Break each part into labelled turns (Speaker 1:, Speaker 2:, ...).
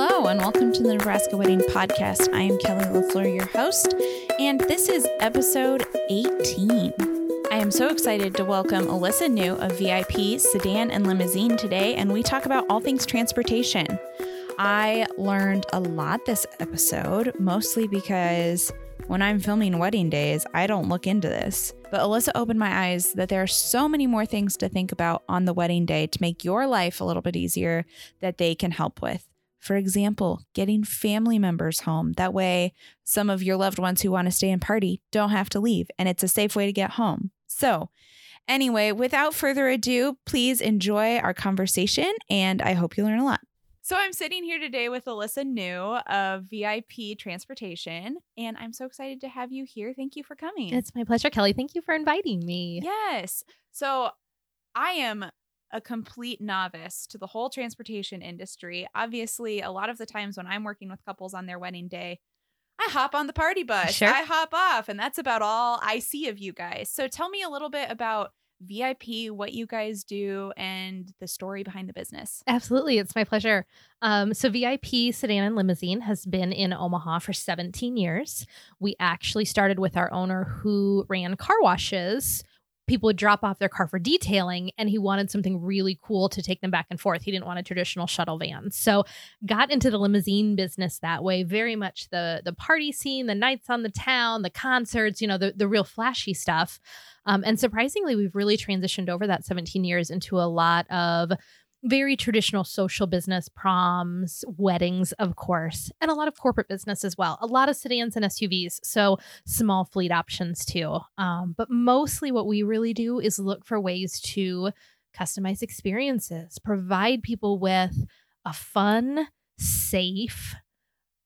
Speaker 1: Hello, and welcome to the Nebraska Wedding Podcast. I am Kelly LaFleur, your host, and this is episode 18. I am so excited to welcome Alyssa New of VIP Sedan and Limousine today, and we talk about all things transportation. I learned a lot this episode, mostly because when I'm filming wedding days, I don't look into this. But Alyssa opened my eyes that there are so many more things to think about on the wedding day to make your life a little bit easier that they can help with. For example, getting family members home. That way, some of your loved ones who want to stay and party don't have to leave, and it's a safe way to get home. So, anyway, without further ado, please enjoy our conversation, and I hope you learn a lot. So, I'm sitting here today with Alyssa New of VIP Transportation, and I'm so excited to have you here. Thank you for coming.
Speaker 2: It's my pleasure, Kelly. Thank you for inviting me.
Speaker 1: Yes. So, I am a complete novice to the whole transportation industry. Obviously, a lot of the times when I'm working with couples on their wedding day, I hop on the party bus,
Speaker 2: Sure.
Speaker 1: I hop off, and that's about all I see of you guys. So tell me a little bit about VIP, what you guys do, and the story behind the business.
Speaker 2: Absolutely. It's my pleasure. Um, so, VIP Sedan and Limousine has been in Omaha for 17 years. We actually started with our owner who ran car washes. People would drop off their car for detailing, and he wanted something really cool to take them back and forth. He didn't want a traditional shuttle van. So, got into the limousine business that way, very much the, the party scene, the nights on the town, the concerts, you know, the, the real flashy stuff. Um, and surprisingly, we've really transitioned over that 17 years into a lot of very traditional social business, proms, weddings, of course, and a lot of corporate business as well. A lot of sedans and SUVs, so small fleet options too. Um, but mostly what we really do is look for ways to customize experiences, provide people with a fun, safe,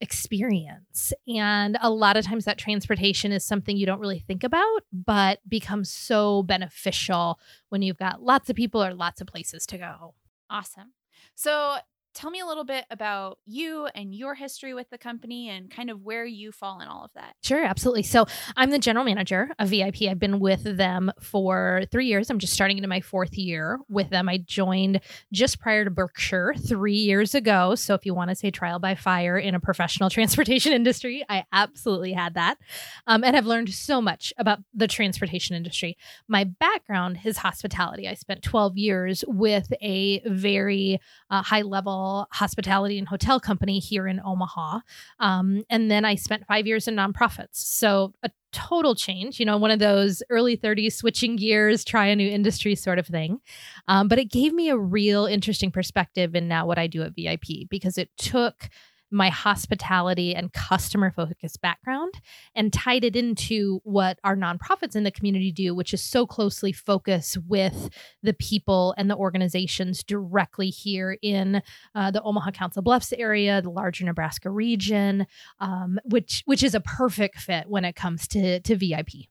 Speaker 2: experience. And a lot of times that transportation is something you don't really think about, but becomes so beneficial when you've got lots of people or lots of places to go.
Speaker 1: Awesome. So tell me a little bit about you and your history with the company and kind of where you fall in all of that.
Speaker 2: Sure, absolutely. So I'm the general manager of VIP. I've been with them for three years. I'm just starting into my fourth year with them. I joined just prior to Berkshire three years ago. So if you want to say trial by fire in a professional transportation industry, I absolutely had that um, and have learned so much about the transportation industry. My background is hospitality. I spent 12 years with a very uh, high level hospitality and hotel company here in Omaha. Um, and then I spent five years in nonprofits. So a total change, you know, one of those early 30s switching gears, try a new industry sort of thing. Um, but it gave me a real interesting perspective in now what I do at VIP because it took my hospitality and customer focused background and tied it into what our nonprofits in the community do, which is so closely focused with the people and the organizations directly here in uh, the Omaha Council Bluffs area, the larger Nebraska region, um, which which is a perfect fit when it comes to to VIP.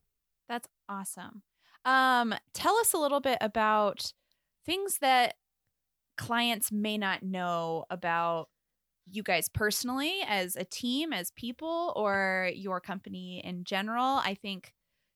Speaker 1: That's awesome. Um, tell us a little bit about things that clients may not know about you guys personally as a team as people or your company in general i think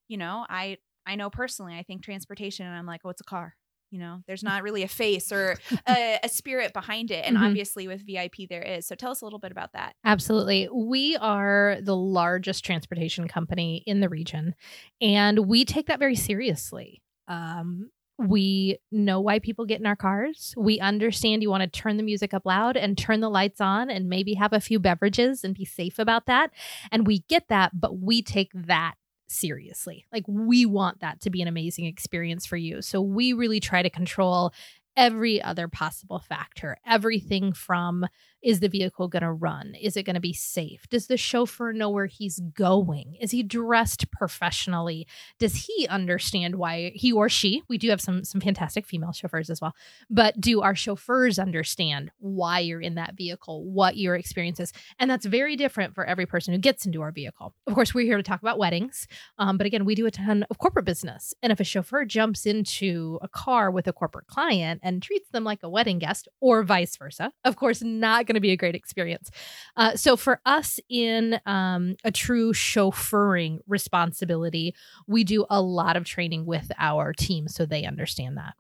Speaker 1: you know i i know personally i think transportation and i'm like oh it's a car you know there's not really a face or a, a spirit behind it and
Speaker 2: Mhm.
Speaker 1: obviously with vip there is so tell us a little bit about that
Speaker 2: Absolutely. We are the largest transportation company in the region, and we take that very seriously. Um, we know why people get in our cars. We understand you want to turn the music up loud and turn the lights on and maybe have a few beverages and be safe about that. And we get that, but we take that seriously. Like we want that to be an amazing experience for you. So we really try to control every other possible factor. Everything from is the vehicle going to run? Is it going to be safe? Does the chauffeur know where he's going? Is he dressed professionally? Does he understand why he or she? We do have some some fantastic female chauffeurs as well. But do our chauffeurs understand why you're in that vehicle? What your experience is? And that's very different for every person who gets into our vehicle. Of course, we're here to talk about weddings, um, but again, we do a ton of corporate business. And if a chauffeur jumps into a car with a corporate client and treats them like a wedding guest, or vice versa, of course, not going to be a great experience. Uh, so for us in um, a true chauffeuring responsibility, we do a lot of training with our team so they understand that.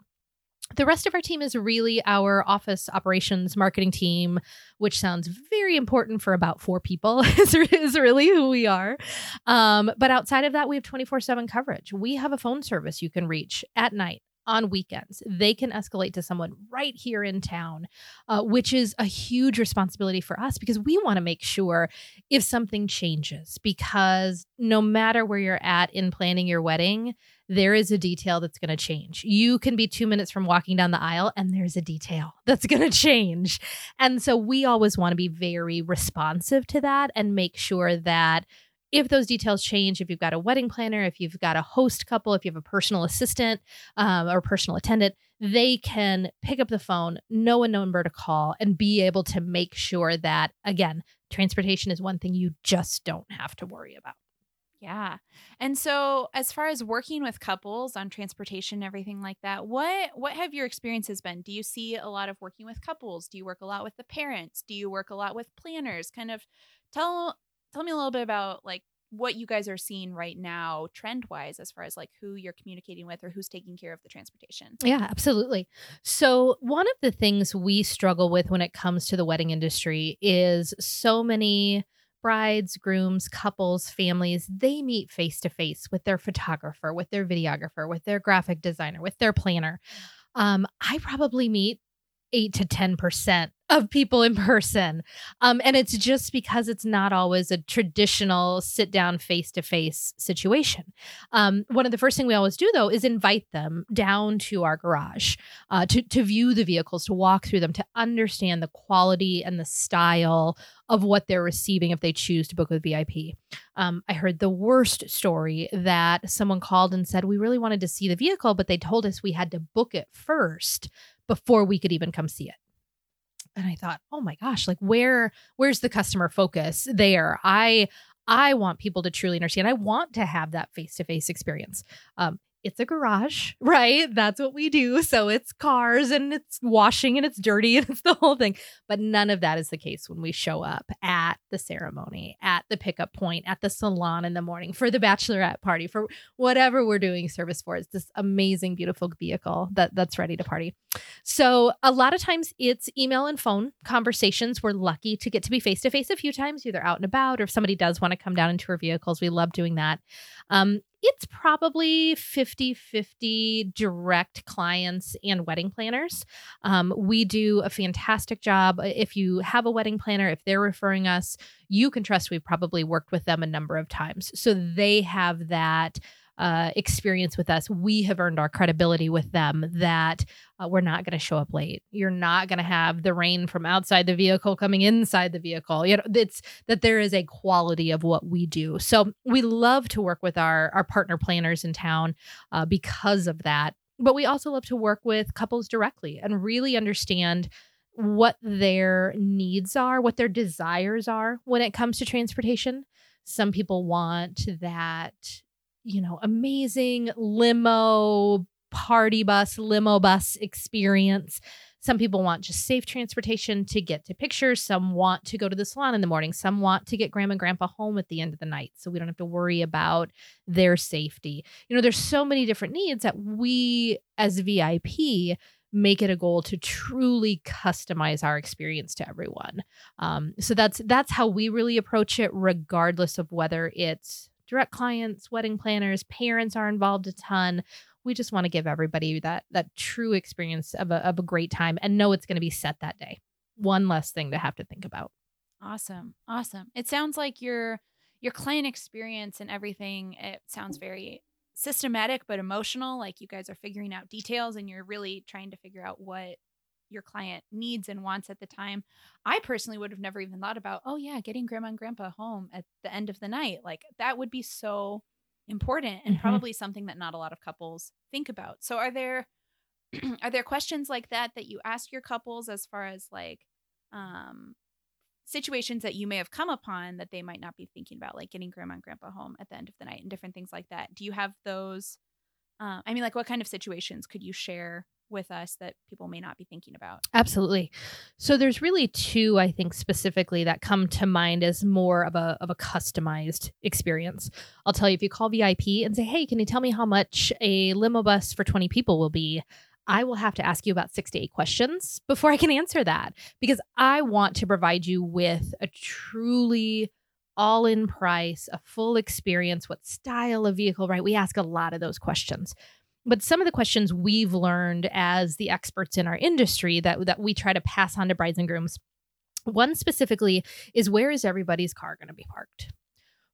Speaker 2: the rest of our team is really our office operations marketing team, which sounds very important for about four people, is, is really who we are. Um, but outside of that, we have 24 7 coverage. We have a phone service you can reach at night on weekends. They can escalate to someone right here in town, uh, which is a huge responsibility for us because we want to make sure if something changes, because no matter where you're at in planning your wedding, there is a detail that's going to change. You can be two minutes from walking down the aisle and there's a detail that's going to change. And so we always want to be very responsive to that and make sure that if those details change, if you've got a wedding planner, if you've got a host couple, if you have a personal assistant um, or personal attendant, they can pick up the phone, know a number to call, and be able to make sure that, again, transportation is one thing you just don't have to worry about.
Speaker 1: Yeah. And so as far as working with couples on transportation and everything like that, what what have your experiences been? Do you see a lot of working with couples? Do you work a lot with the parents? Do you work a lot with planners? Kind of tell tell me a little bit about like what you guys are seeing right now trend wise as far as like who you're communicating with or who's taking care of the transportation.
Speaker 2: Yeah absolutely. So one of the things we struggle with when it comes to the wedding industry is so many brides grooms couples families they meet face to face with their photographer with their videographer with their graphic designer with their planner. Um, i probably meet 8 to 10% of people in person. Um, and it's just because it's not always a traditional sit down face to face situation. Um, one of the first thing we always do, though, is invite them down to our garage uh, to, to view the vehicles, to walk through them, to understand the quality and the style of what they're receiving if they choose to book with VIP. Um, I heard the worst story that someone called and said, We really wanted to see the vehicle, but they told us we had to book it first before we could even come see it and i thought oh my gosh like where where's the customer focus there? I i want people to truly understand. I want to have that face-to-face experience. Um, it's a garage, right? That's what we do. So it's cars and it's washing and it's dirty and it's the whole thing. But none of that is the case when we show up at the ceremony, at the pickup point, at the salon in the morning, for the bachelorette party, for whatever we're doing service for. It's this amazing, beautiful vehicle that, that's ready to party. So a lot of times it's email and phone conversations. We're lucky to get to be face to face a few times, either out and about or if somebody does want to come down into our vehicles. We love doing that. Um, it's probably 50 50 direct clients and wedding planners. Um, we do a fantastic job. If you have a wedding planner, if they're referring us, you can trust we've probably worked with them a number of times. So they have that uh, experience with us, we have earned our credibility with them that uh, we're not going to show up late. You're not going to have the rain from outside the vehicle coming inside the vehicle. You know, it's that there is a quality of what we do. So we love to work with our our partner planners in town uh, because of that. But we also love to work with couples directly and really understand what their needs are, what their desires are when it comes to transportation. Some people want that you know, amazing limo, party bus, limo bus experience. Some people want just safe transportation to get to pictures. Some want to go to the salon in the morning. Some want to get grandma and grandpa home at the end of the night so we don't have to worry about their safety. You know, there's so many different needs that we as VIP make it a goal to truly customize our experience to everyone. Um, so that's that's how we really approach it, regardless of whether it's direct clients, wedding planners, parents are involved a ton. We just want to give everybody that that true experience of a of a great time and know it's going to be set that day. One less thing to have to think about.
Speaker 1: Awesome. Awesome. It sounds like your your client experience and everything it sounds very systematic but emotional like you guys are figuring out details and you're really trying to figure out what your client needs and wants at the time. I personally would have never even thought about, oh yeah, getting grandma and grandpa home at the end of the night. Like that would be so important and mm-hmm. probably something that not a lot of couples think about. So are there are there questions like that that you ask your couples as far as like um situations that you may have come upon that they might not be thinking about like getting grandma and grandpa home at the end of the night and different things like that. Do you have those uh, I mean like what kind of situations could you share with us that people may not be thinking about?
Speaker 2: Absolutely. So there's really two I think specifically that come to mind as more of a of a customized experience. I'll tell you if you call VIP and say, "Hey, can you tell me how much a limo bus for 20 people will be?" I will have to ask you about six to eight questions before I can answer that because I want to provide you with a truly all in price, a full experience, what style of vehicle, right? We ask a lot of those questions. But some of the questions we've learned as the experts in our industry that, that we try to pass on to brides and grooms, one specifically is where is everybody's car going to be parked?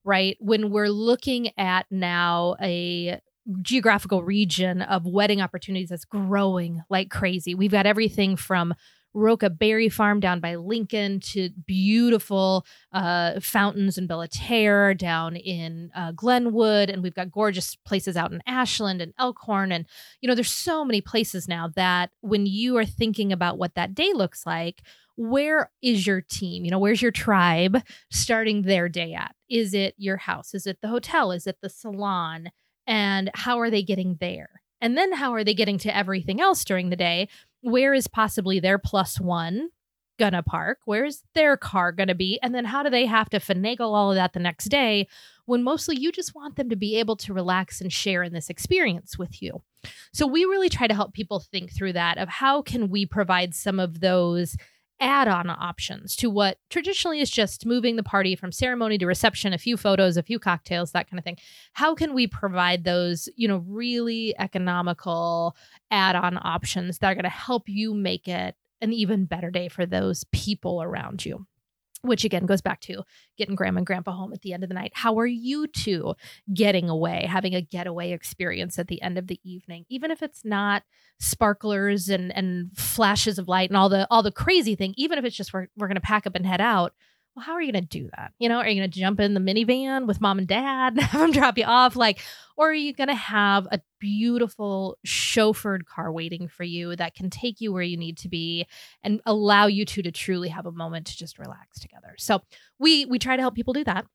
Speaker 2: Right? When we're looking at now a geographical region of wedding opportunities that's growing like crazy. We've got everything from Roca Berry Farm down by Lincoln to beautiful uh, fountains in Belleterre down in uh, Glenwood. And we've got gorgeous places out in Ashland and Elkhorn. And, you know, there's so many places now that when you are thinking about what that day looks like, where is your team? You know, where's your tribe starting their day at? Is it your house? Is it the hotel? Is it the salon? And how are they getting there? And then how are they getting to everything else during the day? Where is possibly their plus one gonna park? Where's their car gonna be? And then how do they have to finagle all of that the next day when mostly you just want them to be able to relax and share in this experience with you? So we really try to help people think through that of how can we provide some of those add on options to what traditionally is just moving the party from ceremony to reception, a few photos, a few cocktails, that kind of thing. How can we provide those, you know, really economical add on options that are going to help you make it an even better day for those people around you? Which again goes back to getting grandma and grandpa home at the end of the night. How are you two getting away, having a getaway experience at the end of the evening, even if it's not sparklers and and flashes of light and all the all the crazy thing, even if it's just we're we're gonna pack up and head out well, how are you going to do that? You know, are you going to jump in the minivan with mom and dad, and have them drop you off? Like, or are you going to have a beautiful chauffeured car waiting for you that can take you where you need to be and allow you two to truly have a moment to just relax together? So we we try to help people do that.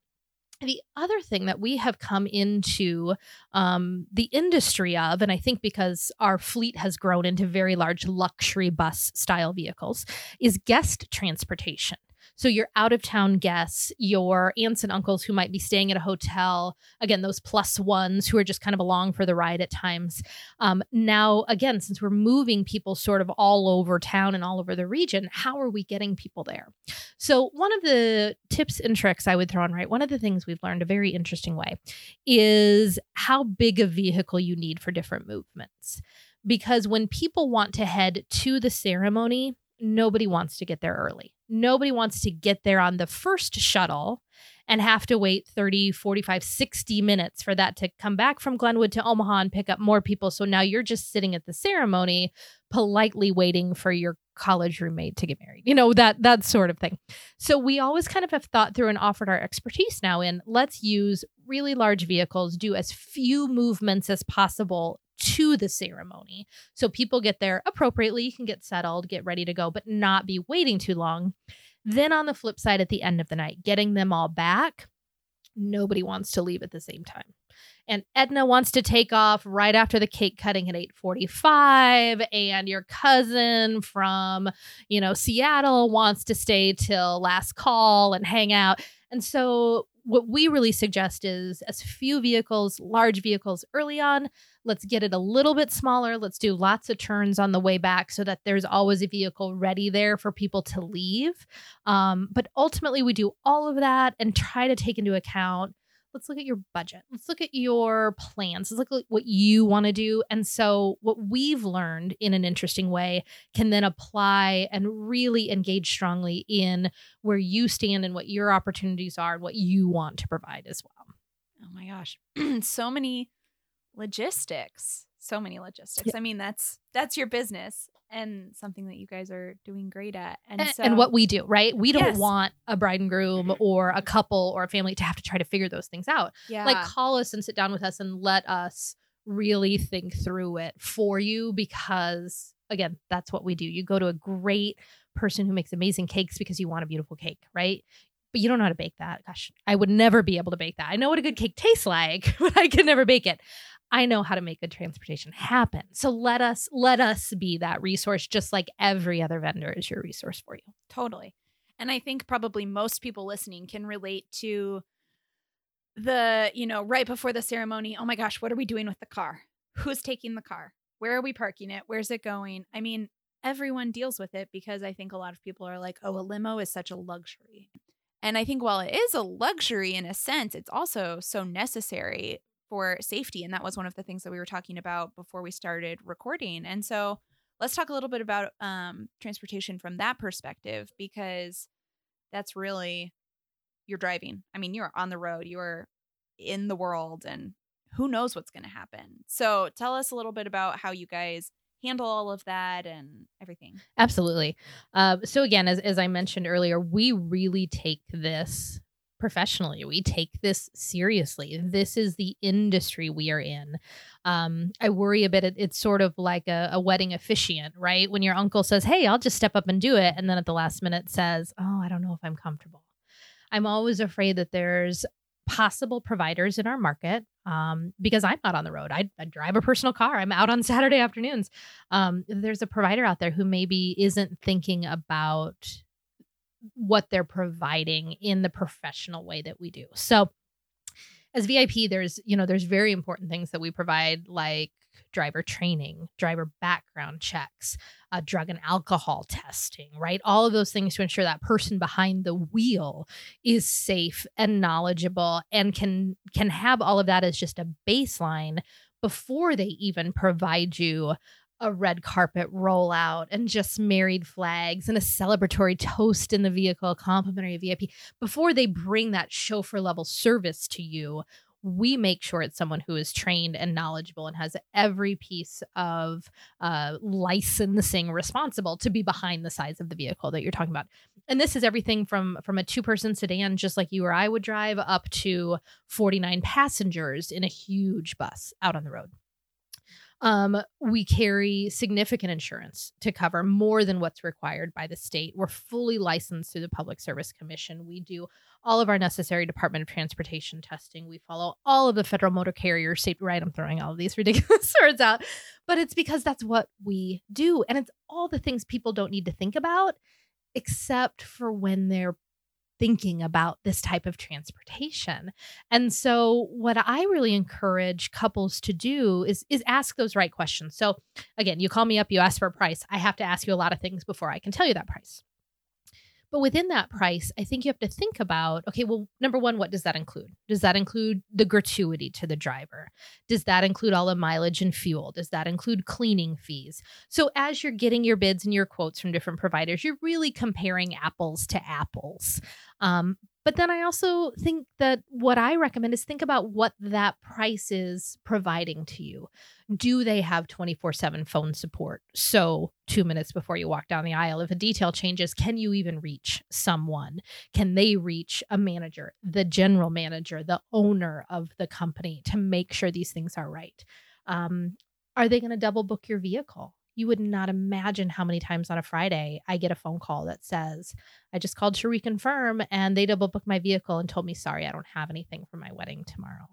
Speaker 2: The other thing that we have come into um, the industry of, and I think because our fleet has grown into very large luxury bus style vehicles, is guest transportation. So your out of town guests, your aunts and uncles who might be staying at a hotel, again, those plus ones who are just kind of along for the ride at times. Um, now, again, since we're moving people sort of all over town and all over the region, how are we getting people there? So, one of the tips and tricks I would throw in, right? One of the things we've learned a very interesting way is how big a vehicle you need for different movements. Because when people want to head to the ceremony, nobody wants to get there early. Nobody wants to get there on the first shuttle and have to wait 30, 45, 60 minutes for that to come back from Glenwood to Omaha and pick up more people. So now you're just sitting at the ceremony politely waiting for your college roommate to get married. You know, that that sort of thing. So we always kind of have thought through and offered our expertise now in let's use really large vehicles, do as few movements as possible to the ceremony. So people get there appropriately, you can get settled, get ready to go, but not be waiting too long. Then on the flip side, at the end of the night, getting them all back, nobody wants to leave at the same time. And Edna wants to take off right after the cake cutting at 8:45 and your cousin from, you know, Seattle wants to stay till last call and hang out. And so what we really suggest is as few vehicles, large vehicles early on. Let's get it a little bit smaller. Let's do lots of turns on the way back so that there's always a vehicle ready there for people to leave. Um, but ultimately, we do all of that and try to take into account let's look at your budget. Let's look at your plans. Let's look at what you want to do. And so, what we've learned in an interesting way can then apply and really engage strongly in where you stand and what your opportunities are and what you want to provide as well.
Speaker 1: Oh my gosh. so many logistics. So many logistics. Yeah. I mean, that's that's your business and something that you guys are doing great at.
Speaker 2: And, and, so, and what we do, right? We don't yes. want a bride and groom mm-hmm. or a couple or a family to have to try to figure those things out. Yeah. Like call us and sit down with us and let us really think through it for you because again, that's what we do. You go to a great person who makes amazing cakes because you want a beautiful cake, right? But you don't know how to bake that. Gosh, I would never be able to bake that. I know what a good cake tastes like, but I could never bake it. I know how to make good transportation happen. So let us let us be that resource just like every other vendor is your resource for you.
Speaker 1: Totally. And I think probably most people listening can relate to the, you know, right before the ceremony, oh my gosh, what are we doing with the car? Who's taking the car? Where are we parking it? Where's it going? I mean, everyone deals with it because I think a lot of people are like, oh, a limo is such a luxury. And I think while it is a luxury in a sense, it's also so necessary for safety. And that was one of the things that we were talking about before we started recording. And so let's talk a little bit about um, transportation from that perspective because that's really you're driving. I mean, you're on the road, you're in the world, and who knows what's going to happen. So tell us a little bit about how you guys handle all of that and everything.
Speaker 2: Absolutely. Uh, so again, as as I mentioned earlier, we really take this professionally. We take this seriously. This is the industry we are in. Um, I worry a bit. It, it's sort of like a, a, wedding officiant, right? When your uncle says, Hey, I'll just step up and do it. And then at the last minute says, Oh, I don't know if I'm comfortable. I'm always afraid that there's possible providers in our market um, because I'm not on the road. I, I, drive a personal car. I'm out on Saturday afternoons. Um, there's a provider out there who maybe isn't thinking about what they're providing in the professional way that we do. So as VIP, there's, you know, there's very important things that we provide like driver training, driver background checks, uh, drug and alcohol testing, right? All of those things to ensure that person behind the wheel is safe and knowledgeable and can can have all of that as just a baseline before they even provide you a red carpet rollout and just married flags and a celebratory toast in the vehicle, complimentary VIP, before they bring that chauffeur level service to you, we make sure it's someone who is trained and knowledgeable and has every piece of uh, licensing responsible to be behind the size of the vehicle that you're talking about. And this is everything from from a two person sedan, just like you or I would drive, up to 49 passengers in a huge bus out on the road. Um, we carry significant insurance to cover more than what's required by the state. We're fully licensed through the Public Service Commission. We do all of our necessary Department of Transportation testing. We follow all of the federal motor carrier safety. Right, I'm throwing all of these ridiculous words out, but it's because that's what we do, and it's all the things people don't need to think about, except for when they're thinking about this type of transportation. And so what I really encourage couples to do is is ask those right questions. So again, you call me up, you ask for a price. I have to ask you a lot of things before I can tell you that price. But within that price, I think you have to think about okay, well, number one, what does that include? Does that include the gratuity to the driver? Does that include all the mileage and fuel? Does that include cleaning fees? So as you're getting your bids and your quotes from different providers, you're really comparing apples to apples. Um, but then I also think that what I recommend is think about what that price is providing to you. Do they have 24 7 phone support? So, two minutes before you walk down the aisle, if a detail changes, can you even reach someone? Can they reach a manager, the general manager, the owner of the company to make sure these things are right? Um, are they going to double book your vehicle? You would not imagine how many times on a Friday I get a phone call that says, I just called to reconfirm and they double booked my vehicle and told me, sorry, I don't have anything for my wedding tomorrow.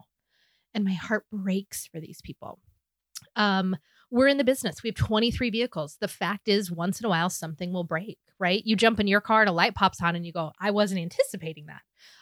Speaker 2: And my heart breaks for these people. Um, we're in the business. We have 23 vehicles. The fact is, once in a while, something will break, right? You jump in your car and a light pops on and you go, I wasn't anticipating that.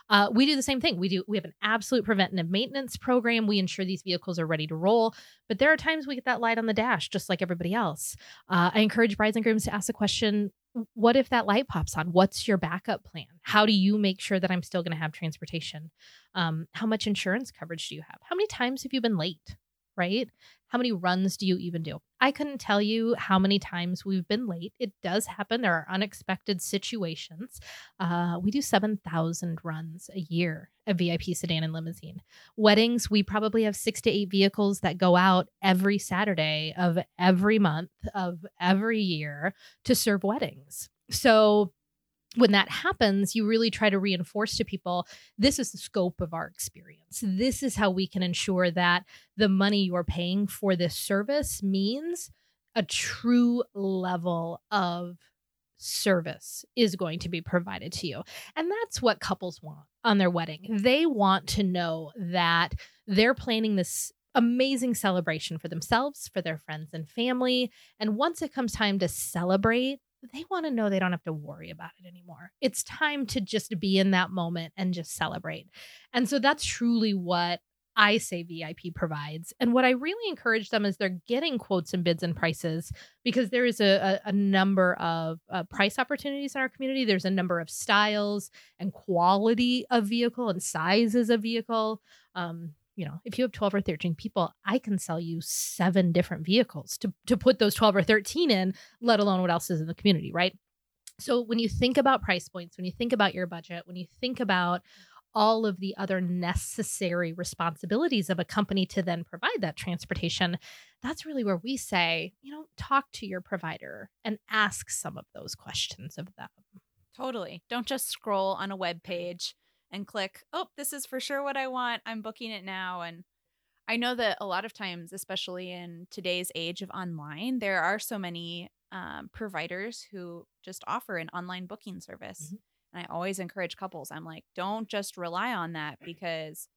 Speaker 2: Uh, we do the same thing. We do. We have an absolute preventative maintenance program. We ensure these vehicles are ready to roll. But there are times we get that light on the dash, just like everybody else. Uh, I encourage brides and grooms to ask the question: What if that light pops on? What's your backup plan? How do you make sure that I'm still going to have transportation? Um, how much insurance coverage do you have? How many times have you been late? Right? How many runs do you even do? I couldn't tell you how many times we've been late. It does happen. There are unexpected situations. Uh, we do 7,000 runs a year a VIP sedan and limousine. Weddings, we probably have six to eight vehicles that go out every Saturday of every month of every year to serve weddings. So when that happens, you really try to reinforce to people this is the scope of our experience. This is how we can ensure that the money you're paying for this service means a true level of service is going to be provided to you. And that's what couples want on their wedding. They want to know that they're planning this amazing celebration for themselves, for their friends and family. And once it comes time to celebrate, they want to know they don't have to worry about it anymore. It's time to just be in that moment and just celebrate. And so that's truly what I say VIP provides. And what I really encourage them is they're getting quotes and bids and prices because there is a, a, a number of uh, price opportunities in our community. There's a number of styles and quality of vehicle and sizes of vehicle. Um, you know, if you have 12 or 13 people, I can sell you seven different vehicles to, to put those 12 or 13 in, let alone what else is in the community, right? So when you think about price points, when you think about your budget, when you think about all of the other necessary responsibilities of a company to then provide that transportation, that's really where we say, you know, talk to your provider and ask some of those questions of them.
Speaker 1: Totally. Don't just scroll on a web page and click, oh, this is for sure what I want. I'm booking it now. And I know that a lot of times, especially in today's age of online, there are so many um, providers who just offer an online booking service. Mm-hmm. And I always encourage couples, I'm like, don't just rely on that because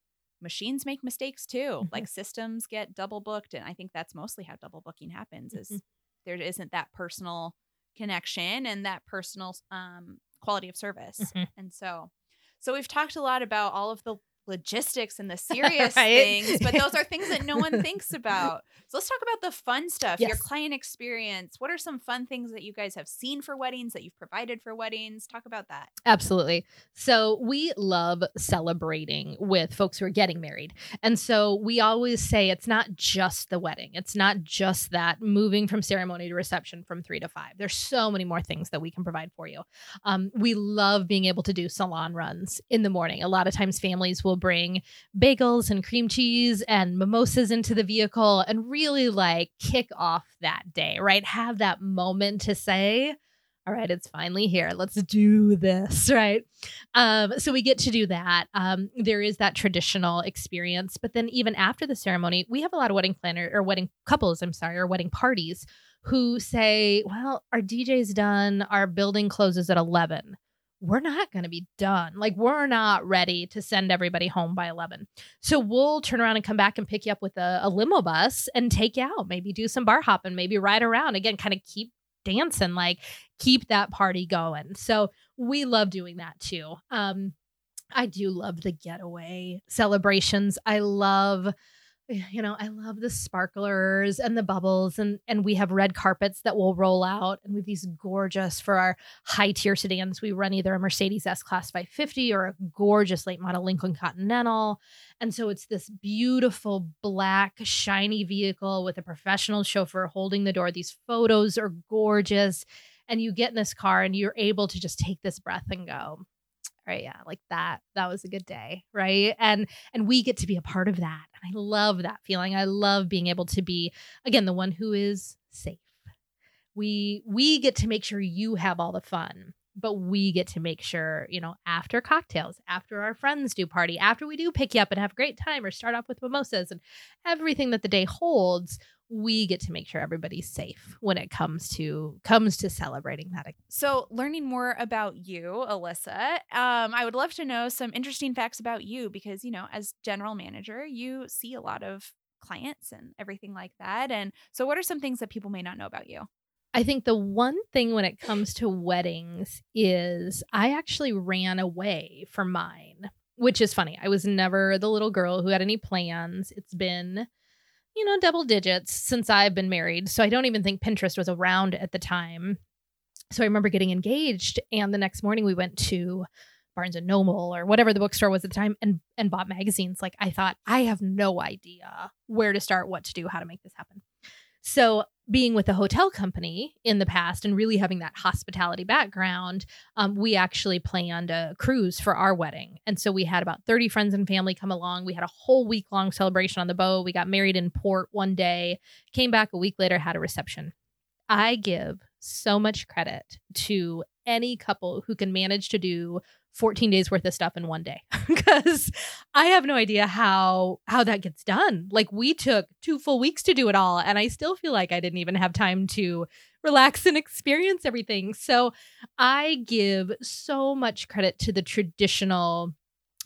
Speaker 1: machines make mistakes too. Mm-hmm. Like systems get double booked. And I think that's mostly how double booking happens is mm-hmm. there isn't that personal connection and that personal um, quality of service. Mm-hmm. And so, so we've talked a lot about all of the logistics and the serious right? things, but those are things that no one thinks about. So let's talk about the fun stuff, yes. your client experience. What are some fun things that you guys have seen for weddings that you've provided for weddings? Talk about that.
Speaker 2: Absolutely. So we love celebrating with folks who are getting married. And so we always say it's not just the wedding. It's not just that moving from ceremony to reception from 3 to 5. There's so many more things that we can provide for you. Um, we love being able to do salon runs in the morning. A lot of times families will will bring bagels and cream cheese and mimosas into the vehicle and really like kick off that day, right? Have that moment to say, all right, it's finally here. Let's do this, right? Um, so we get to do that. Um, there is that traditional experience, but then even after the ceremony, we have a lot of wedding planner or wedding couples, I'm sorry, or wedding parties who say, well, our DJ's done, our building closes at 11 we're not going to be done. Like, we're not ready to send everybody home by 11. So, we'll turn around and come back and pick you up with a, a limo bus and take you out, maybe do some bar hopping, maybe ride around again, kind of keep dancing, like, keep that party going. So, we love doing that too. Um, I do love the getaway celebrations. I love you know i love the sparklers and the bubbles and and we have red carpets that will roll out and we have these gorgeous for our high tier sedans we run either a mercedes s class 550 or a gorgeous late model lincoln continental and so it's this beautiful black shiny vehicle with a professional chauffeur holding the door. These photos are gorgeous and you get in this car and you're able to just take this breath and go right yeah like that that was a good day right? And and we get to be a part of that and i love that feeling i love being able to be again the one who is safe. We we get to make sure you have all the fun but we get to make sure you know after cocktails after our friends do party after we do pick you up and have a great time or start off with mimosas and everything that the day holds we get to make sure everybody's safe when it comes to comes to celebrating that.
Speaker 1: So, learning more about you, Alyssa, um, I would love to know some interesting facts about you because you know, as general manager, you see a lot of clients and everything like that. And so, what are some things that people may not know about you?
Speaker 2: I think the one thing when it comes to weddings is I actually ran away for mine, which is funny. I was never the little girl who had any plans. It's been you know, double digits since I've been married. So I don't even think Pinterest was around at the time. So I remember getting engaged and the next morning we went to Barnes and Noble or whatever the bookstore was at the time and and bought magazines. Like I thought I have no idea where to start, what to do, how to make this happen. So being with a hotel company in the past and really having that hospitality background, um, we actually planned a cruise for our wedding. And so we had about 30 friends and family come along. We had a whole week long celebration on the boat. We got married in port one day, came back a week later, had a reception. I give so much credit to any couple who can manage to do 14 days worth of stuff in one day because I have no idea how how that gets done. Like we took two full weeks to do it all and I still feel like I didn't even have time to relax and experience everything. So I give so much credit to the traditional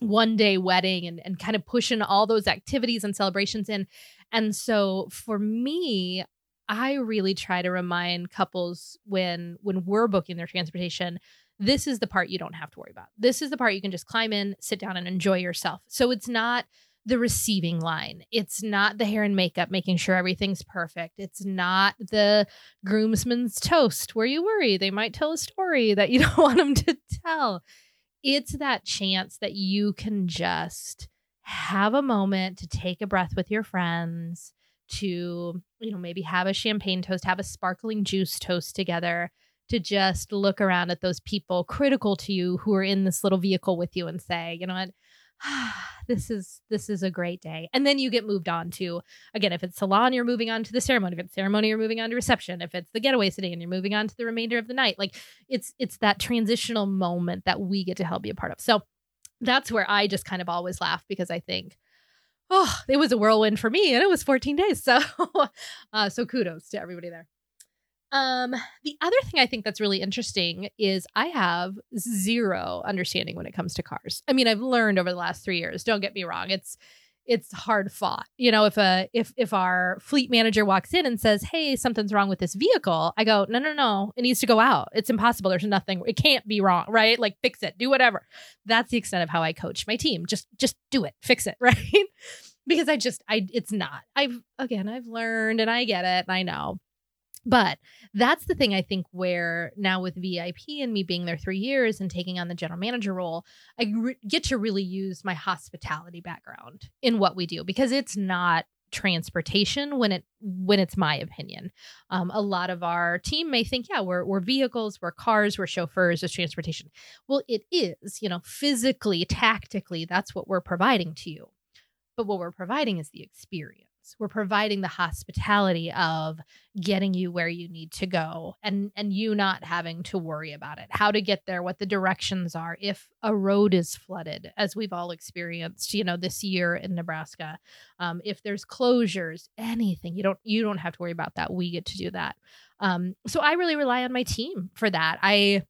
Speaker 2: one day wedding and, and kind of pushing all those activities and celebrations in. And so for me, I really try to remind couples when when we're booking their transportation this is the part you don't have to worry about. This is the part you can just climb in, sit down, and enjoy yourself. So it's not the receiving line. It's not the hair and makeup making sure everything's perfect. It's not the groomsman's toast where you worry they might tell a story that you don't want them to tell. It's that chance that you can just have a moment to take a breath with your friends, to, you know, maybe have a champagne toast, have a sparkling juice toast together, to just look around at those people critical to you who are in this little vehicle with you and say, you know what? this is this is a great day. And then you get moved on to again if it's salon you're moving on to the ceremony. If it's ceremony you're moving on to reception. If it's the getaway sedan you're moving on to the remainder of the night. Like it's it's that transitional moment that we get to help be a part of. So that's where i just kind of always laugh because i think oh it was a whirlwind for me and it was 14 days so uh, so kudos to everybody there um, the other thing I think that's really interesting is I have zero understanding when it comes to cars. I mean, I've learned over the last three years. Don't get me wrong; it's it's hard fought. You know, if a if if our fleet manager walks in and says, "Hey, something's wrong with this vehicle," I go, "No, no, no, it needs to go out. It's impossible. There's nothing. It can't be wrong, right? Like fix it, do whatever." That's the extent of how I coach my team. Just just do it, fix it, right? because I just I it's not. I've again I've learned and I get it and I know. But that's the thing I think where now with VIP and me being there three years and taking on the general manager role, I re- get to really use my hospitality background in what we do because it's not transportation when it when it's my opinion. Um, a lot of our team may think yeah we're, we're vehicles we're cars we're chauffeurs it's transportation. Well it is you know physically tactically that's what we're providing to you. But what we're providing is the experience we're providing the hospitality of getting you where you need to go and and you not having to worry about it how to get there what the directions are if a road is flooded as we've all experienced you know this year in nebraska um, if there's closures anything you don't you don't have to worry about that. We get to do that. Um, so i really rely on my team for that. I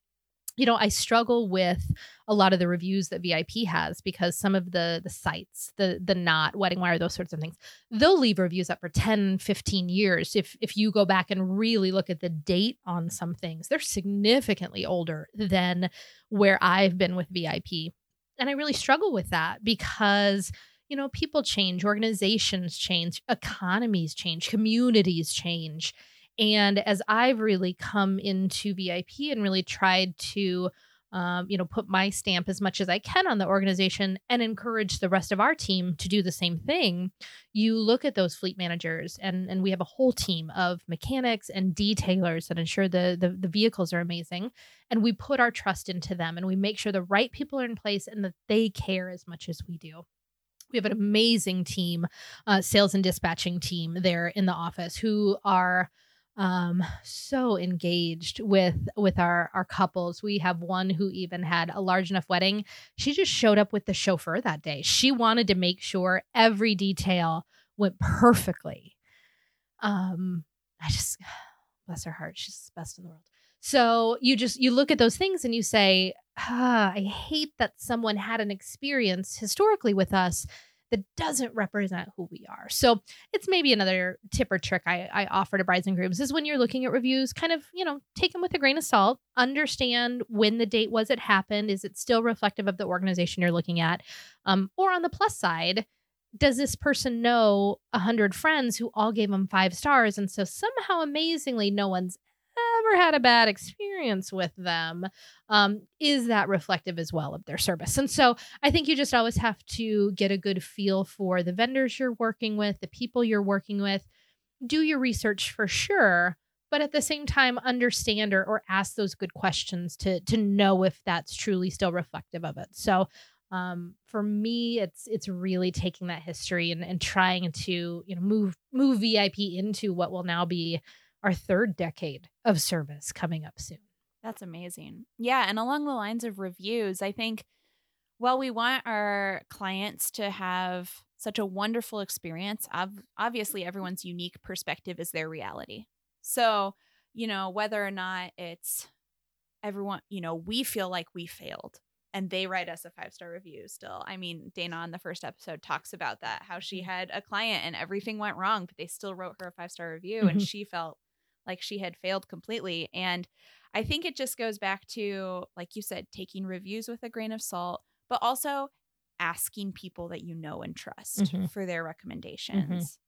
Speaker 2: you know i struggle with a lot of the reviews that vip has because some of the the sites the the knot wedding wire those sorts of things they'll leave reviews up for 10 15 years if if you go back and really look at the date on some things. They're significantly older than where i've been with vip and i really struggle with that because you know people change organizations change economies change communities change and as I've really come into VIP and really tried to, um, you know, put my stamp as much as I can on the organization and encourage the rest of our team to do the same thing, you look at those fleet managers and and we have a whole team of mechanics and detailers that ensure the, the the vehicles are amazing, and we put our trust into them and we make sure the right people are in place and that they care as much as we do. We have an amazing team uh, sales and dispatching team there in the office who are um so engaged with with our our couples. We have one who even had a large enough wedding. She just showed up with the chauffeur that day. She wanted to make sure every detail went perfectly. Um i just bless her heart she's the best in the world. So you just you look at those things and you say ah, i hate that someone had an experience historically with us that doesn't represent who we are. So it's maybe another tip or trick I, I offer to brides and grooms is when you're looking at reviews, kind of, you know, take them with a grain of salt, understand when the date was it happened. Is it still reflective of the organization you're looking at? Um, or on the plus side, does this person know a hundred friends who all gave them five stars? And so somehow amazingly, no one's ever had a bad experience with them, um, is that reflective as well of their service? And so I think you just always have to get a good feel for the vendors you're working with, the people you're working with. Do your research for sure, but at the same time, understand or, or ask those good questions to to know if that's truly still reflective of it. So um, for me it's it's really taking that history and, and trying to you know move move vip into what will now be our third decade of service coming up soon.
Speaker 1: That's amazing. Yeah. And along the lines of reviews, I think, well, we want our clients to have such a wonderful experience. Obviously, everyone's unique perspective is their reality. So, you know, whether or not it's everyone, you know, we feel like we failed and they write us a five star review still. I mean, Dana on the first episode talks about that how she mm-hmm. had a client and everything went wrong, but they still wrote her a five star review mm-hmm. and she felt like she had failed completely. And I think it just goes back to, like you said, taking reviews with a grain of salt, but also asking people that you know and trust
Speaker 2: Mhm.
Speaker 1: for their recommendations.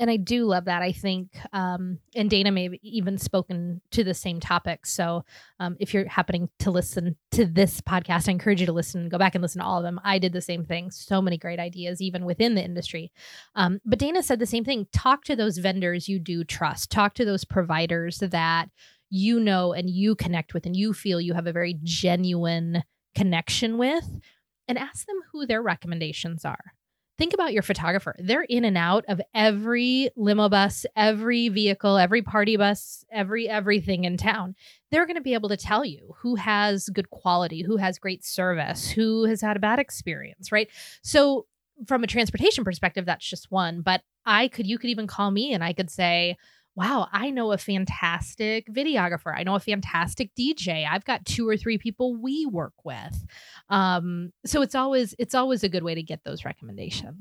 Speaker 2: And I do love that. I think, um, and Dana may have even spoken to the same topic. So, um, if you're happening to listen to this podcast, I encourage you to listen, go back and listen to all of them. I did the same thing. So many great ideas, even within the industry. Um, but Dana said the same thing. Talk to those vendors you do trust. Talk to those providers that you know and you connect with, and you feel you have a very genuine connection with, and ask them who their recommendations are think about your photographer. They're in and out of every limo bus, every vehicle, every party bus, every everything in town. They're going to be able to tell you who has good quality, who has great service, who has had a bad experience, right? So from a transportation perspective, that's just one. But I could, you could even call me and I could say, wow, I know a fantastic videographer. I know a fantastic DJ. I've got two or three people we work with. Um, so it's always it's always a good way to get those recommendations.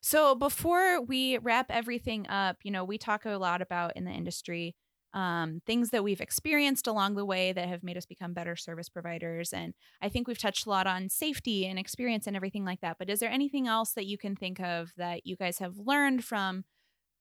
Speaker 1: So before we wrap everything up, you know, we talk a lot about in the industry um, things that we've experienced along the way that have made us become better service providers. And I think we've touched a lot on safety and experience and everything like that. But is there anything else that you can think of that you guys have learned from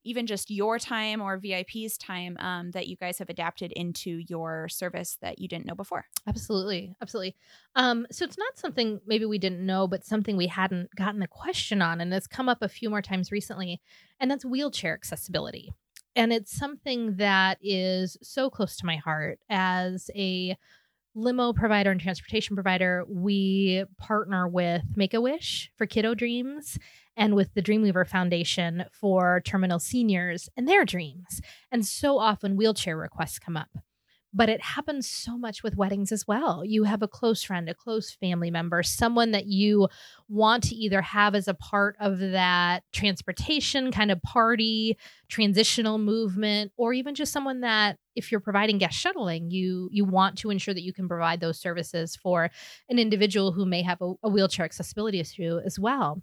Speaker 1: even just your time or VIP's time um, that you guys have adapted into your service that you didn't know before?
Speaker 2: Absolutely. Absolutely. Um, so it's not something maybe we didn't know, but something we hadn't gotten a question on. And it's come up a few more times recently. And that's wheelchair accessibility. And it's something that is so close to my heart as a limo provider and transportation provider. We partner with Make a Wish for Kiddo Dreams and with the Dreamweaver Foundation for terminal seniors and their dreams. And so often wheelchair requests come up but it happens so much with weddings as well. You have a close friend, a close family member, someone that you want to either have as a part of that transportation kind of party, transitional movement, or even just someone that if you're providing guest shuttling, you you want to ensure that you can provide those services for an individual who may have a, a wheelchair accessibility issue as well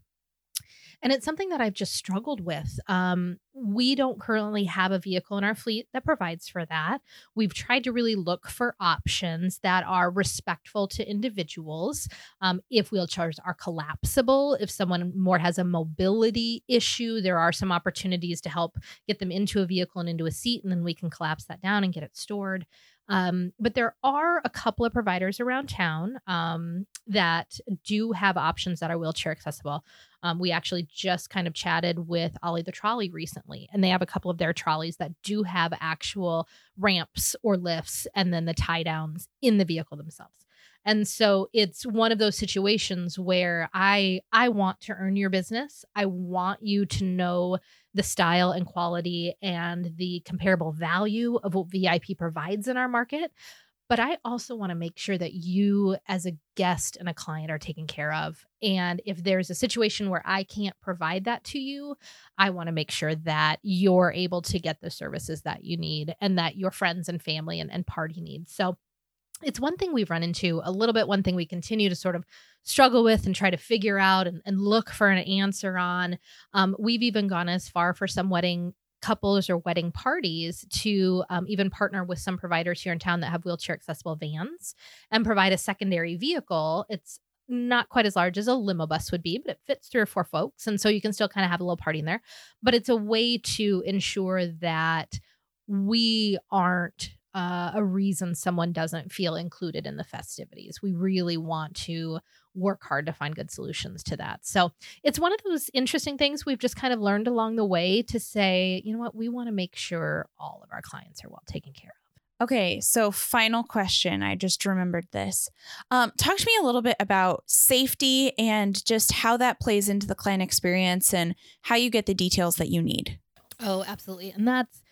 Speaker 2: and it's something that I've just struggled with. Um, we don't currently have a vehicle in our fleet that provides for that. We've tried to really look for options that are respectful to individuals. Um, if wheelchairs are collapsible, if someone more has a mobility issue, there are some opportunities to help get them into a vehicle and into a seat, and then we can collapse that down and get it stored. Um, but there are a couple of providers around town um, that do have options that are wheelchair accessible. Um, we actually just kind of chatted with Ollie the Trolley recently, and they have a couple of their trolleys that do have actual ramps or lifts and then the tie downs in the vehicle themselves. And so it's one of those situations where I I want to earn your business. I want you to know the style and quality and the comparable value of what VIP provides in our market. But I also want to make sure that you, as a guest and a client, are taken care of. And if there's a situation where I can't provide that to you, I want to make sure that you're able to get the services that you need and that your friends and family and, and party need. So it's one thing we've run into a little bit, one thing we continue to sort of struggle with and try to figure out and, and look for an answer on. Um, we've even gone as far for some wedding couples or wedding parties to um, even partner with some providers here in town that have wheelchair accessible vans and provide a secondary vehicle. It's not quite as large as a limo bus would be, but it fits three or four folks. And so you can still kind of have a little party in there. But it's a way to ensure that we aren't uh, a reason someone doesn't feel included in the festivities. We really want to work hard to find good solutions to that. So it's one of those interesting things we've just kind of learned along the way to say, you know what, we want to make sure all of our clients are well taken care of.
Speaker 1: Okay, so final question. I just remembered this. Um, talk to me a little bit about safety and just how that plays into the client experience and how you get the details that you need.
Speaker 2: Oh, absolutely. And that's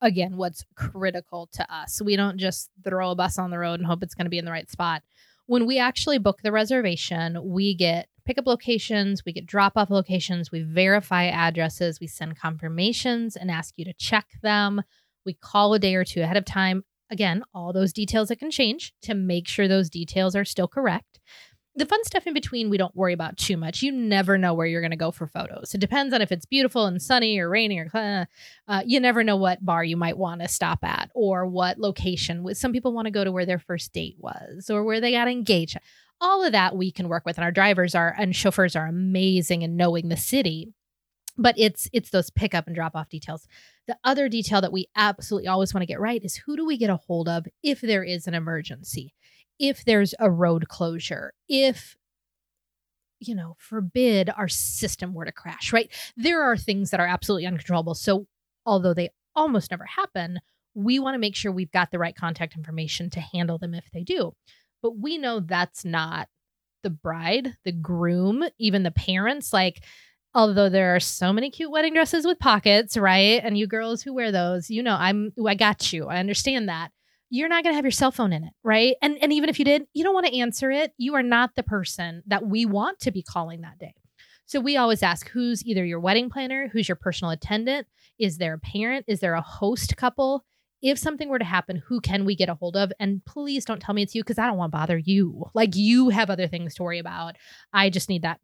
Speaker 2: again what's critical to us. We don't just throw a bus on the road and hope it's going to be in the right spot. When we actually book the reservation, we get pickup locations, we get drop off locations, we verify addresses, we send confirmations and ask you to check them. We call a day or two ahead of time. Again, all those details that can change to make sure those details are still correct the fun stuff in between we don't worry about too much. You never know where you're going to go for photos. It depends on if it's beautiful and sunny or rainy or uh, uh, you never know what bar you might want to stop at or what location. Some people want to go to where their first date was or where they got engaged. all of that we can work with and our drivers are and chauffeurs are amazing in knowing the city but it's it's those pickup and drop off details the other detail that we absolutely always want to get right is who do we get a hold of if there is an emergency if there's a road closure if you know forbid our system were to crash right there are things that are absolutely uncontrollable so although they almost never happen we want to make sure we've got the right contact information to handle them if they do but we know that's not the bride the groom even the parents like although there are so many cute wedding dresses with pockets, right? And you girls who wear those, you know, I'm I got you. I understand that. You're not going to have your cell phone in it, right? And and even if you did, you don't want to answer it. You are not the person that we want to be calling that day. So we always ask who's either your wedding planner, who's your personal attendant, is there a parent, is there a host couple? If something were to happen, who can we get a hold of? And please don't tell me it's you because I don't want to bother you. Like you have other things to worry about. I just need that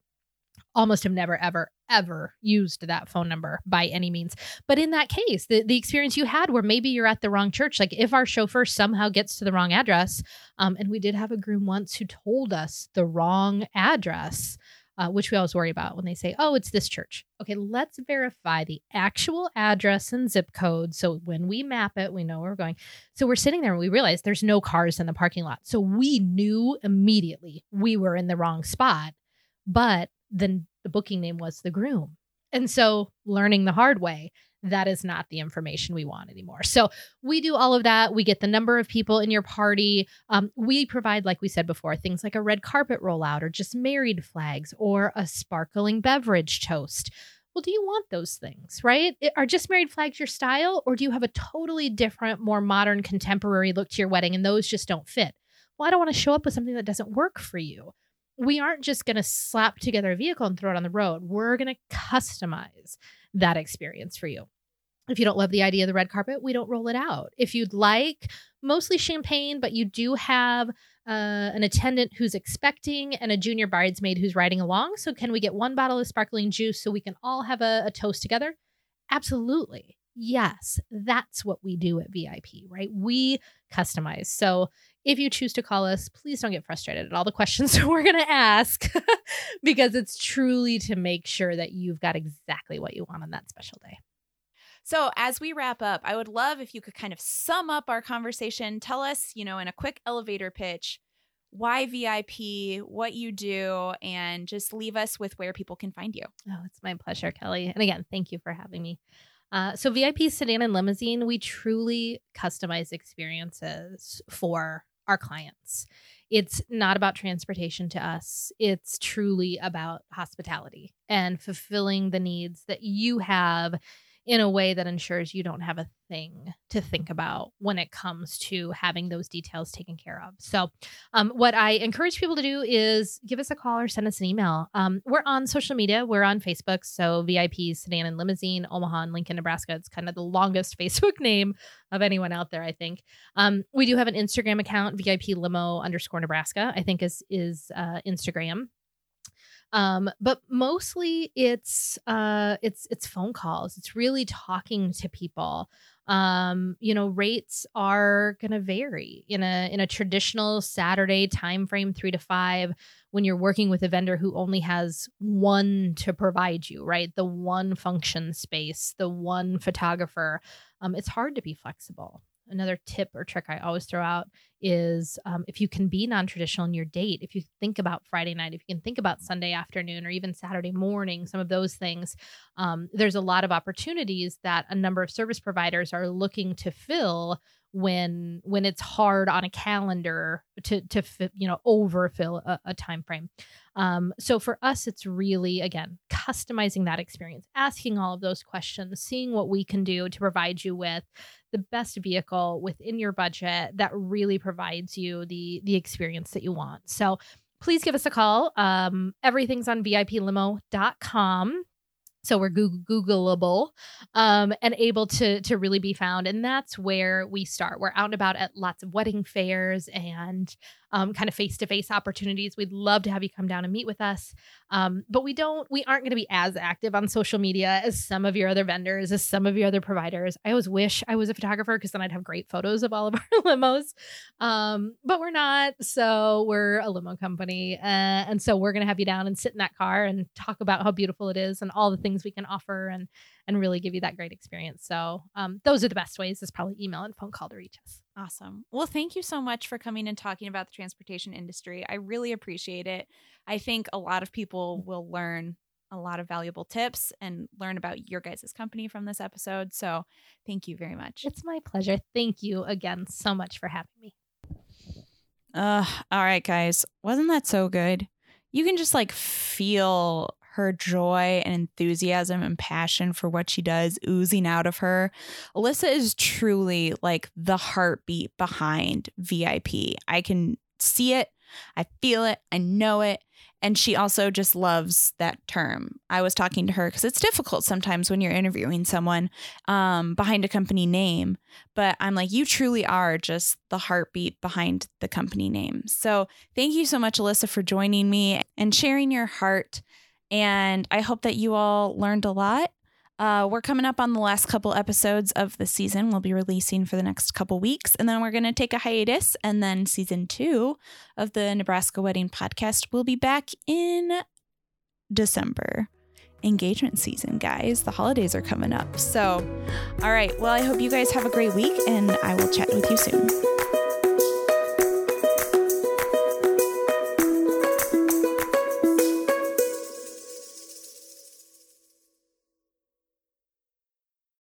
Speaker 2: almost have never ever ever used that phone number by any means. But in that case the, the experience you had where maybe you're at the wrong church like if our chauffeur somehow gets to the wrong address um, and we did have a groom once who told us the wrong address uh, which we always worry about when they say oh it's this church. Okay let's verify the actual address and zip code. So when we map it we know where we're going. So we're sitting there and we realize there's no cars in the parking lot. So we knew immediately we were in the wrong spot but then the booking name was the groom. And so learning the hard way, that is not the information we want anymore. So we do all of that. We get the number of people in your party. Um, we provide, like we said before, things like a red carpet rollout or just married flags or a sparkling beverage toast. Well, do you want those things, right? Are just married flags your style, or do you have a totally different, more modern, contemporary look to your wedding and those just don't fit? Well, I don't want to show up with something that doesn't work for you we aren't just going to slap together a vehicle and throw it on the road. We're going to customize that experience for you. If you don't love the idea of the red carpet, we don't roll it out. If you'd like mostly champagne, but you do have uh, an attendant who's expecting and a junior bridesmaid who's riding along, so can we get one bottle of sparkling juice so we can all have a, a toast together? Absolutely. Yes, that's what we do at VIP, right? We customize. So if you choose to call us, please don't get frustrated at all the questions we're going to ask because it's truly to make sure that you've got exactly what you want on that special day.
Speaker 1: So, as we wrap up, I would love if you could kind of sum up our conversation. Tell us, you know, in a quick elevator pitch, why VIP, what you do, and just leave us with where people can find you.
Speaker 2: Oh, it's my pleasure, Kelly. And again, thank you for having me. Uh, so, VIP Sedan and Limousine, we truly customize experiences for our clients. It's not about transportation to us. It's truly about hospitality and fulfilling the needs that you have in a way that ensures you don't have a thing to think about when it comes to having those details taken care of. So, um, what I encourage people to do is give us a call or send us an email. Um, we're on social media. We're on Facebook. So, VIP Sedan and Limousine, Omaha and Lincoln, Nebraska. It's kind of the longest Facebook name of anyone out there, I think. Um, we do have an Instagram account, VIP Limo underscore Nebraska, I think is is uh, Instagram. Um, but mostly it's uh, it's it's phone calls. It's really talking to people. Um, you know, rates are going to vary in a in a traditional Saturday time frame, three to five. When you're working with a vendor who only has one to provide you, right? The one function space, the one photographer. Um, it's hard to be flexible another tip or trick I always throw out is um, if you can be non traditional in your date, if you think about Friday night, if you can think about Sunday afternoon or even Saturday morning, some of those things, um, there's a lot of opportunities that a number of service providers are looking to fill when when it's hard on a calendar to to you know overfill a, a time frame. Um, so for us it's really again customizing that experience asking all of those questions seeing what we can do to provide you with the best vehicle within your budget that really provides you the the experience that you want. So please give us a call. Um, everything's on viplimo.com so we're googleable um, and able to to really be found. And that's where we start. We're out and about at lots of wedding fairs and um, kind of face-to-face opportunities. We'd love to have you come down and meet with us um, but we don't we aren't going to be as active on social media as some of your other vendors as some of your other providers. I always wish i was a photographer because then i'd have great photos of all of our limos um, but we're not so we're a limo company uh, and so we're going to have you down and sit in that car and talk about how beautiful it is and all the things we can offer and and really give you that great experience so um, those are the best ways is probably email and phone call to reach us
Speaker 1: Awesome. Well, thank you so much for coming and talking about the transportation industry. I really appreciate it. I think a lot of people will learn a lot of valuable tips and learn about your guys' company from this episode. So, thank you very much.
Speaker 2: It's my pleasure. Thank you again so much for having me.
Speaker 1: Uh, all right, guys. Wasn't that so good? You can just like feel her joy and enthusiasm and passion for what she does oozing out of her. Alyssa is truly like the heartbeat behind VIP. I can see it, I feel it, I know it. And she also just loves that term. I was talking to her because it's difficult sometimes when you're interviewing someone um, behind a company name. But I'm like, you truly are just the heartbeat behind the company name. So thank you so much, Alyssa, for joining me and sharing your heart and I hope that you all learned a lot. Uh, we're coming up on the last couple episodes of the season. We'll be releasing for the next couple weeks, and then we're going to take a hiatus. And then season two of the Nebraska Wedding Podcast will be back in December. Engagement season, guys. The holidays are coming up. So, all right. Well, I hope you guys have a great week, and I will chat with you soon.